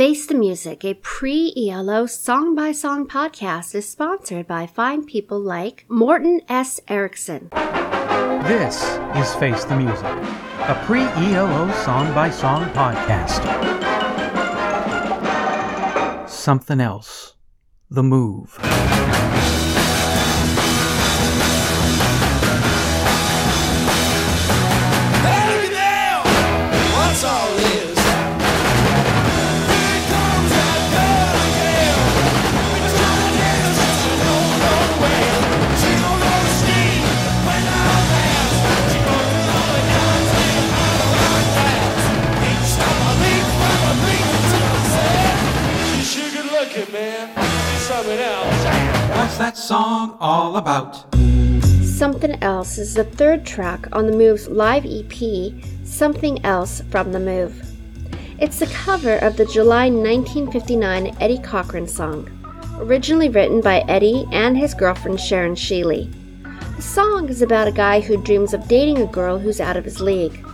Face the Music, a pre ELO song by song podcast, is sponsored by fine people like Morton S. Erickson. This is Face the Music, a pre ELO song by song podcast. Something else. The Move. Song all about? Something Else is the third track on the Move's live EP, Something Else from the Move. It's the cover of the July 1959 Eddie Cochran song, originally written by Eddie and his girlfriend Sharon Sheeley. The song is about a guy who dreams of dating a girl who's out of his league.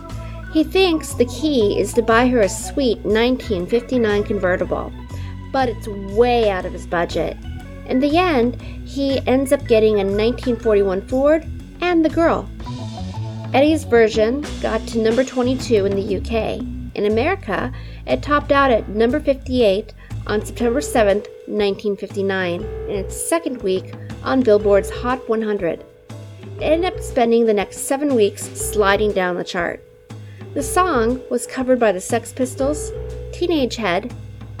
He thinks the key is to buy her a sweet 1959 convertible, but it's way out of his budget. In the end, he ends up getting a 1941 Ford and the girl. Eddie's version got to number 22 in the UK. In America, it topped out at number 58 on September 7, 1959, in its second week on Billboard's Hot 100. It ended up spending the next seven weeks sliding down the chart. The song was covered by the Sex Pistols, Teenage Head,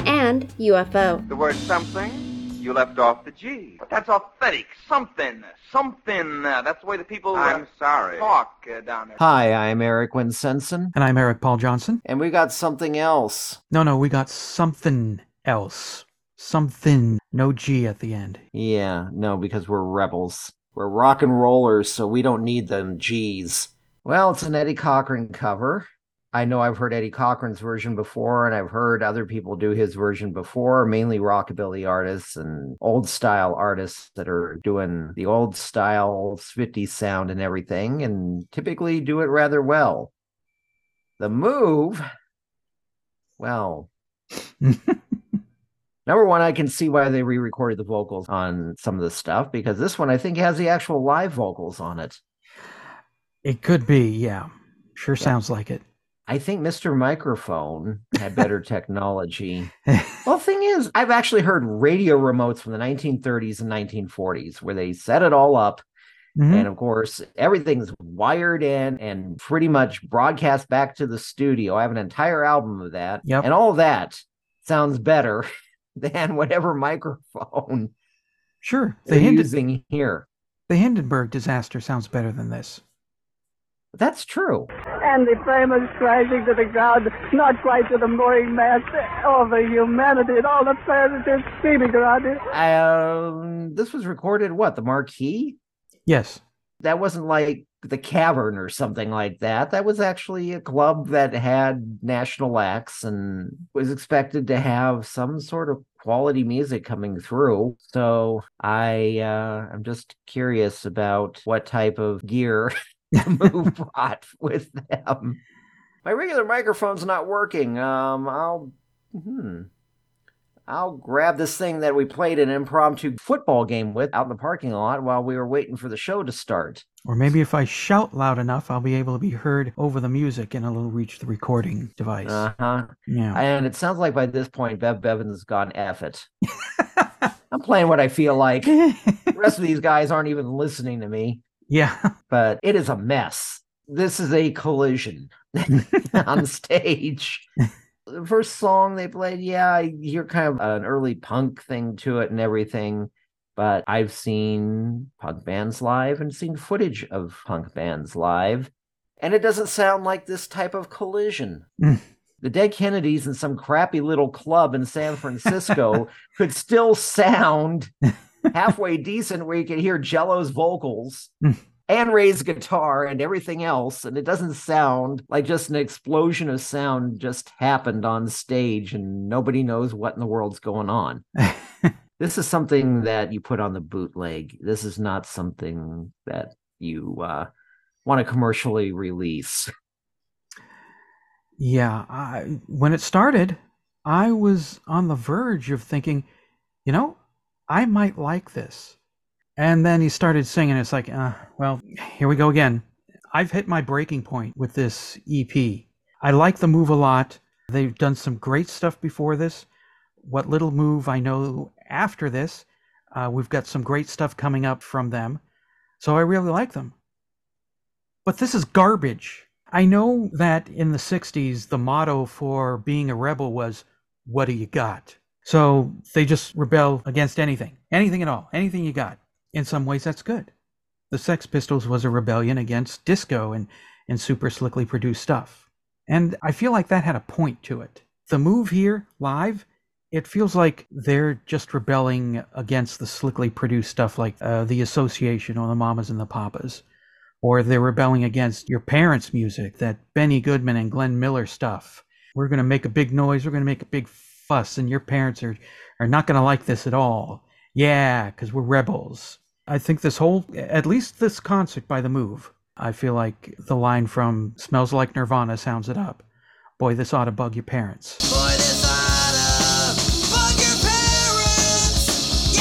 and UFO. The word something, you left off the G. But that's authentic. Something. Something. Uh, that's the way the people uh, I'm sorry. talk uh, down there. Hi, I'm Eric Winsenson, And I'm Eric Paul Johnson. and we got something else. No, no, we got something else. Something. No G at the end. Yeah, no, because we're rebels. We're rock and rollers, so we don't need them G's. Well, it's an Eddie Cochran cover. I know I've heard Eddie Cochran's version before, and I've heard other people do his version before, mainly rockabilly artists and old style artists that are doing the old style 50s sound and everything, and typically do it rather well. The move, well, Number one, I can see why they re recorded the vocals on some of the stuff because this one I think has the actual live vocals on it. It could be, yeah. Sure sounds like it. I think Mr. Microphone had better technology. Well, the thing is, I've actually heard radio remotes from the 1930s and 1940s where they set it all up. Mhm. And of course, everything's wired in and pretty much broadcast back to the studio. I have an entire album of that. Yep. And all of that sounds better than whatever microphone Sure. The, they're Hinden- using here. the Hindenburg disaster sounds better than this. That's true. and the famous crashing to the ground, not quite to the mooring mast, all the humanity and all the passengers screaming around it. Um, this was recorded what the Marquee? Yes. That wasn't like the Cavern or something like that. That was actually a club that had national acts and was expected to have some sort of quality music coming through. So I, uh, I'm just curious about what type of gear the move brought with them. My regular microphone's not working. Um, I'll, hmm. I'll grab this thing that we played an impromptu football game with out in the parking lot while we were waiting for the show to start. Or maybe if I shout loud enough, I'll be able to be heard over the music and it'll reach the recording device. Uh huh. yeah. And it sounds like by this point, Bev Bevan has gone F it. I'm playing what I feel like. The rest of these guys aren't even listening to me, yeah. but it is a mess. This is a collision on stage. The first song they played, yeah, I hear kind of an early punk thing to it and everything. But I've seen punk bands live and seen footage of punk bands live, and it doesn't sound like this type of collision. The Dead Kennedys in some crappy little club in San Francisco could still sound halfway decent where you can hear Jello's vocals and Ray's guitar and everything else. And it doesn't sound like just an explosion of sound just happened on stage and nobody knows what in the world's going on. this is something that you put on the bootleg. This is not something that you uh, want to commercially release. Yeah, I, when it started, I was on the verge of thinking, you know, I might like this. And then he started singing. It's like, uh, well, here we go again. I've hit my breaking point with this EP. I like the move a lot. They've done some great stuff before this. What little move I know after this, uh, we've got some great stuff coming up from them. So I really like them. But this is garbage. I know that in the 60s, the motto for being a rebel was, What do you got? So they just rebel against anything, anything at all, anything you got. In some ways, that's good. The Sex Pistols was a rebellion against disco and, and super slickly produced stuff. And I feel like that had a point to it. The move here, live, it feels like they're just rebelling against the slickly produced stuff like uh, the Association or the Mamas and the Papas. Or they're rebelling against your parents' music, that Benny Goodman and Glenn Miller stuff. We're going to make a big noise, we're going to make a big fuss, and your parents are, are not going to like this at all. Yeah, because we're rebels. I think this whole, at least this concert by The Move, I feel like the line from Smells Like Nirvana sounds it up. Boy, this ought to bug your parents. Boy, this oughta bug your parents.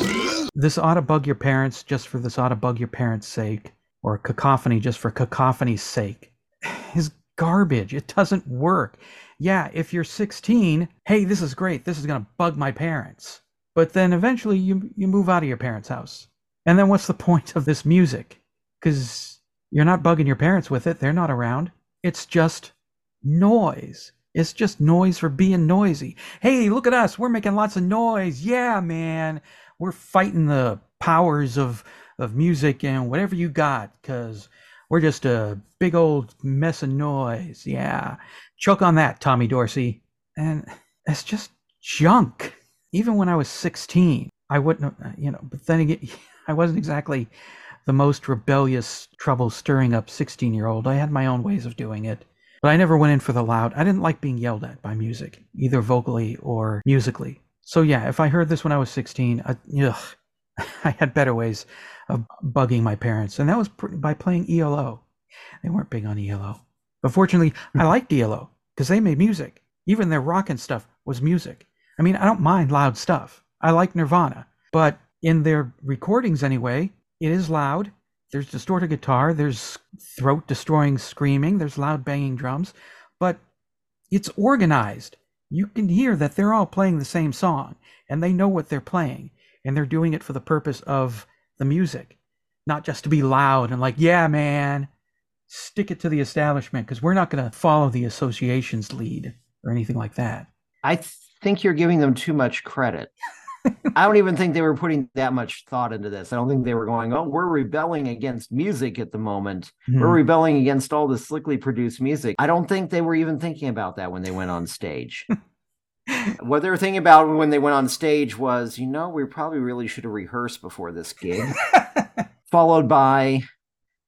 Yeah. This ought to bug your parents just for this ought to bug your parents' sake, or cacophony just for cacophony's sake, is garbage. It doesn't work. Yeah, if you're 16, hey, this is great. This is going to bug my parents. But then eventually you, you move out of your parents' house. And then what's the point of this music? Because you're not bugging your parents with it, they're not around. It's just noise. It's just noise for being noisy. Hey, look at us. We're making lots of noise. Yeah, man. We're fighting the powers of, of music and whatever you got because we're just a big old mess of noise. Yeah. Choke on that, Tommy Dorsey. And it's just junk. Even when I was 16, I wouldn't, uh, you know, but then again, I wasn't exactly the most rebellious, trouble stirring up 16 year old. I had my own ways of doing it. But I never went in for the loud. I didn't like being yelled at by music, either vocally or musically. So yeah, if I heard this when I was 16, I, ugh, I had better ways of bugging my parents, and that was pr- by playing ELO. They weren't big on ELO, but fortunately, hmm. I liked ELO because they made music. Even their rock and stuff was music. I mean, I don't mind loud stuff. I like Nirvana, but in their recordings anyway, it is loud. There's distorted guitar, there's throat destroying screaming, there's loud banging drums, but it's organized. You can hear that they're all playing the same song and they know what they're playing and they're doing it for the purpose of the music, not just to be loud and like, yeah, man, stick it to the establishment because we're not going to follow the association's lead or anything like that. I th- think you're giving them too much credit. I don't even think they were putting that much thought into this. I don't think they were going, oh, we're rebelling against music at the moment. We're Hmm. rebelling against all the slickly produced music. I don't think they were even thinking about that when they went on stage. what they were thinking about when they went on stage was, you know, we probably really should have rehearsed before this gig. Followed by,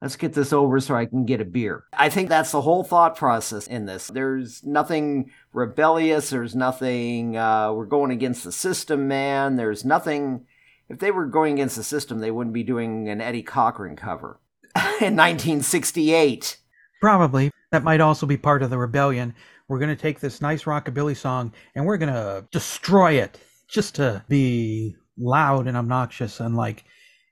let's get this over so I can get a beer. I think that's the whole thought process in this. There's nothing rebellious. There's nothing, uh, we're going against the system, man. There's nothing. If they were going against the system, they wouldn't be doing an Eddie Cochran cover in 1968. Probably. That might also be part of the rebellion. We're going to take this nice rockabilly song and we're going to destroy it just to be loud and obnoxious and like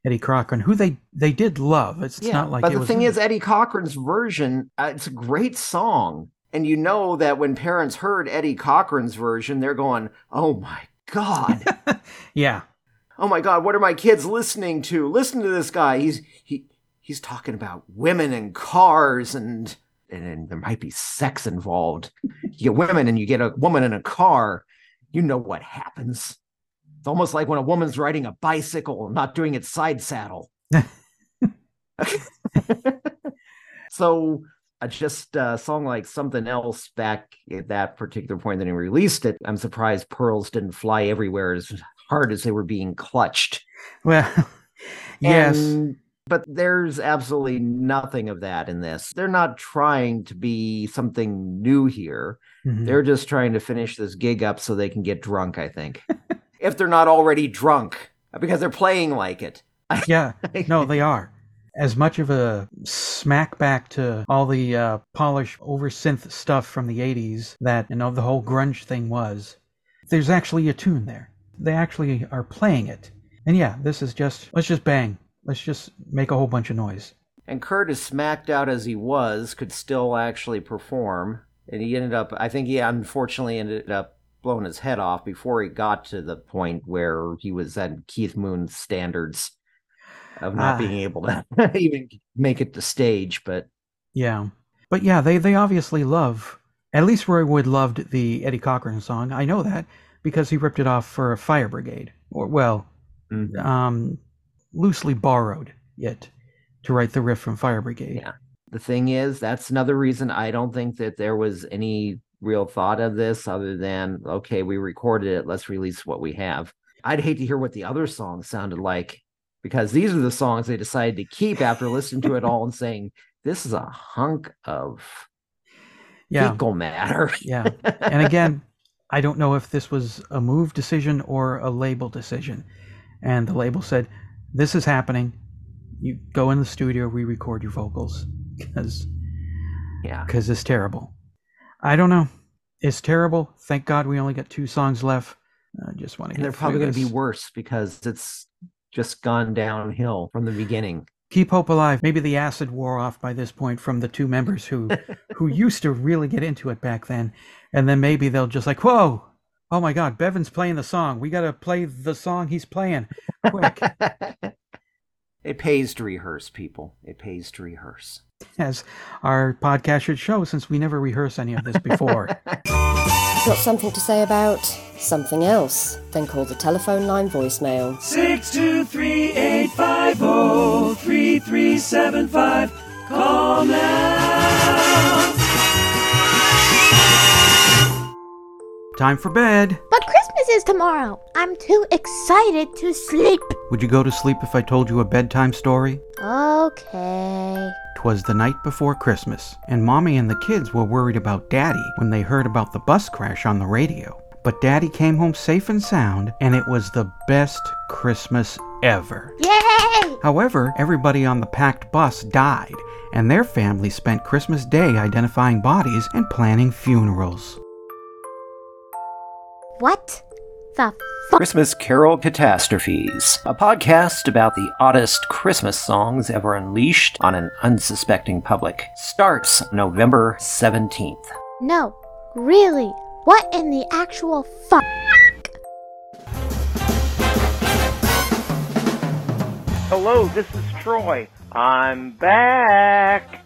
Eddie Cochran, who they they did love. It's, it's not like but it the was thing is, Eddie Cochran's version, uh, it's a great song. And you know that when parents heard Eddie Cochran's version, they're going, oh my God. yeah, oh my God, what are my kids listening to? Listen to this guy. He's, he, he's talking about women and cars and, and, and there might be sex involved. You get women and you get a woman in a car. You know what happens. It's almost like when a woman's riding a bicycle and not doing it side saddle. so uh, just a song like something else back at that particular point that he released it i'm surprised pearls didn't fly everywhere as hard as they were being clutched well, yes, And- but there's absolutely nothing of that in this. They're not trying to be something new here. Mhm. they're just trying to finish this gig up so they can get drunk i think. If they're not already drunk because they're playing like it. Yeah. No, they are. as much of a smack back to all the uh, polished over synth stuff from the 80s that you know the whole grunge thing was there's actually a tune there. They actually are playing it. And yeah this is just let's just bang let's just make a whole bunch of noise And Kurt, as smacked out as he was, could still actually perform. And he ended up, I think he unfortunately ended up blowing his head off before he got to the point where he was at Keith Moon's standards of not Ah. being able to even make it to stage. But yeah but yeah they they obviously love at least roy wood loved the eddie cochran song i know that because he ripped it off for fire brigade or well um loosely borrowed it to write the riff from fire brigade Yeah. the thing is, that's another reason I don't think that there was any real thought of this other than, okay, we recorded it, let's release what we have. I'd hate to hear what the other songs sounded like because these are the songs they decided to keep after listening to it all and saying, this is a hunk of yeah fecal matter. Yeah. And again, I don't know if this was a move decision or a label decision. And the label said, This is happening. You go in the studio, re record your vocals because yeah. because it's terrible. I don't know. It's terrible. Thank God we only got two songs left. I just want to And they're probably going to be worse because it's just gone downhill from the beginning. Keep hope alive. Maybe the acid wore off by this point from the two members who who used to really get into it back then. And then maybe they'll just like, whoa, oh my God, Bevan's playing the song. We got to play the song he's playing quick. it pays to rehearse, people. It pays to rehearse. as our podcast should show, since we never rehearse any of this before. Got something to say about something else? Then call the telephone line voicemail. 623-850-3375. Call now. Time for bed. But Christmas is tomorrow. I'm too excited to sleep. Would you go to sleep if I told you a bedtime story? Okay. Twas the night before Christmas, and Mommy and the kids were worried about Daddy when they heard about the bus crash on the radio. But Daddy came home safe and sound, and it was the best Christmas ever. Yay! However, everybody on the packed bus died, and their family spent Christmas Day identifying bodies and planning funerals. What the fuck? Christmas Carol Catastrophes, a podcast about the oddest Christmas songs ever unleashed on an unsuspecting public, starts November 17th. No, really. What in the actual fuck? Hello, this is Troy. I'm back.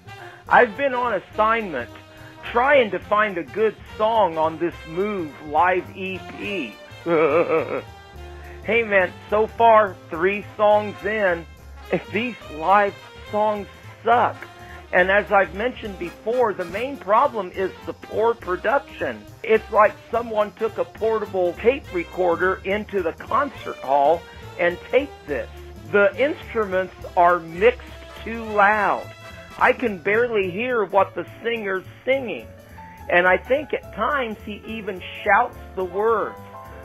I've been on assignment trying to find a good song on this Move live EP. hey man, so far, three songs in, these live songs suck. And as I've mentioned before, the main problem is the poor production. It's like someone took a portable tape recorder into the concert hall and taped this. The instruments are mixed too loud. I can barely hear what the singer's singing. And I think at times he even shouts the words,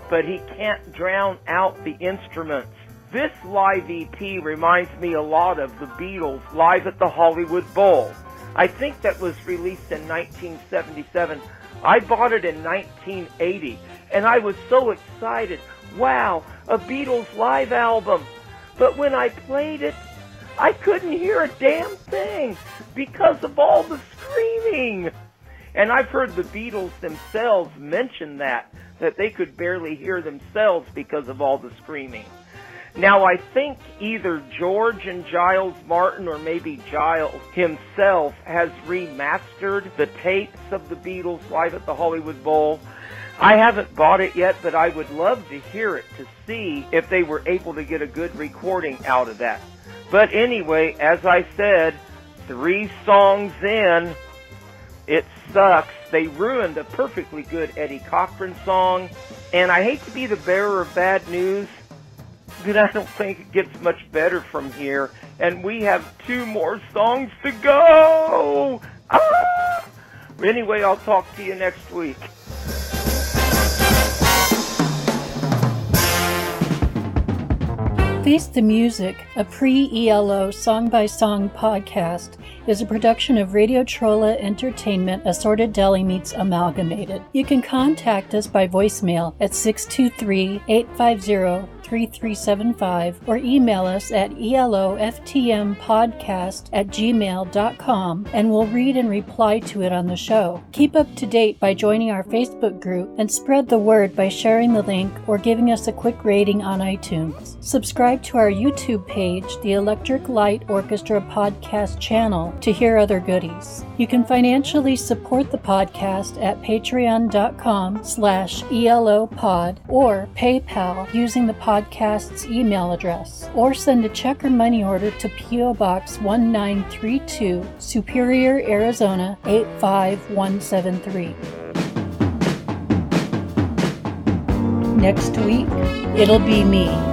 but he can't drown out the instruments. This live EP reminds me a lot of the Beatles live at the Hollywood Bowl. I think that was released in 1977. I bought it in 1980 and I was so excited. Wow, a Beatles live album. But when I played it, I couldn't hear a damn thing because of all the screaming. And I've heard the Beatles themselves mention that, that they could barely hear themselves because of all the screaming. Now I think either George and Giles Martin or maybe Giles himself has remastered the tapes of the Beatles live at the Hollywood Bowl. I haven't bought it yet, but I would love to hear it to see if they were able to get a good recording out of that. But anyway, as I said, three songs in, it sucks. They ruined a perfectly good Eddie Cochran song, and I hate to be the bearer of bad news, but I don't think it gets much better from here. And we have two more songs to go. Ah! Anyway, I'll talk to you next week. Face the Music, a pre ELO song by song podcast, is a production of Radio Trolla Entertainment Assorted Deli Meats Amalgamated. You can contact us by voicemail at 623 850 3375 or email us at eloftmpodcast at gmail.com and we'll read and reply to it on the show. Keep up to date by joining our Facebook group and spread the word by sharing the link or giving us a quick rating on iTunes. Subscribe to our YouTube page, the Electric Light Orchestra Podcast channel, to hear other goodies. You can financially support the podcast at patreon.com slash elopod or PayPal using the podcast's email address, or send a check or money order to P.O. Box 1932, Superior, Arizona 85173. Next week, it'll be me.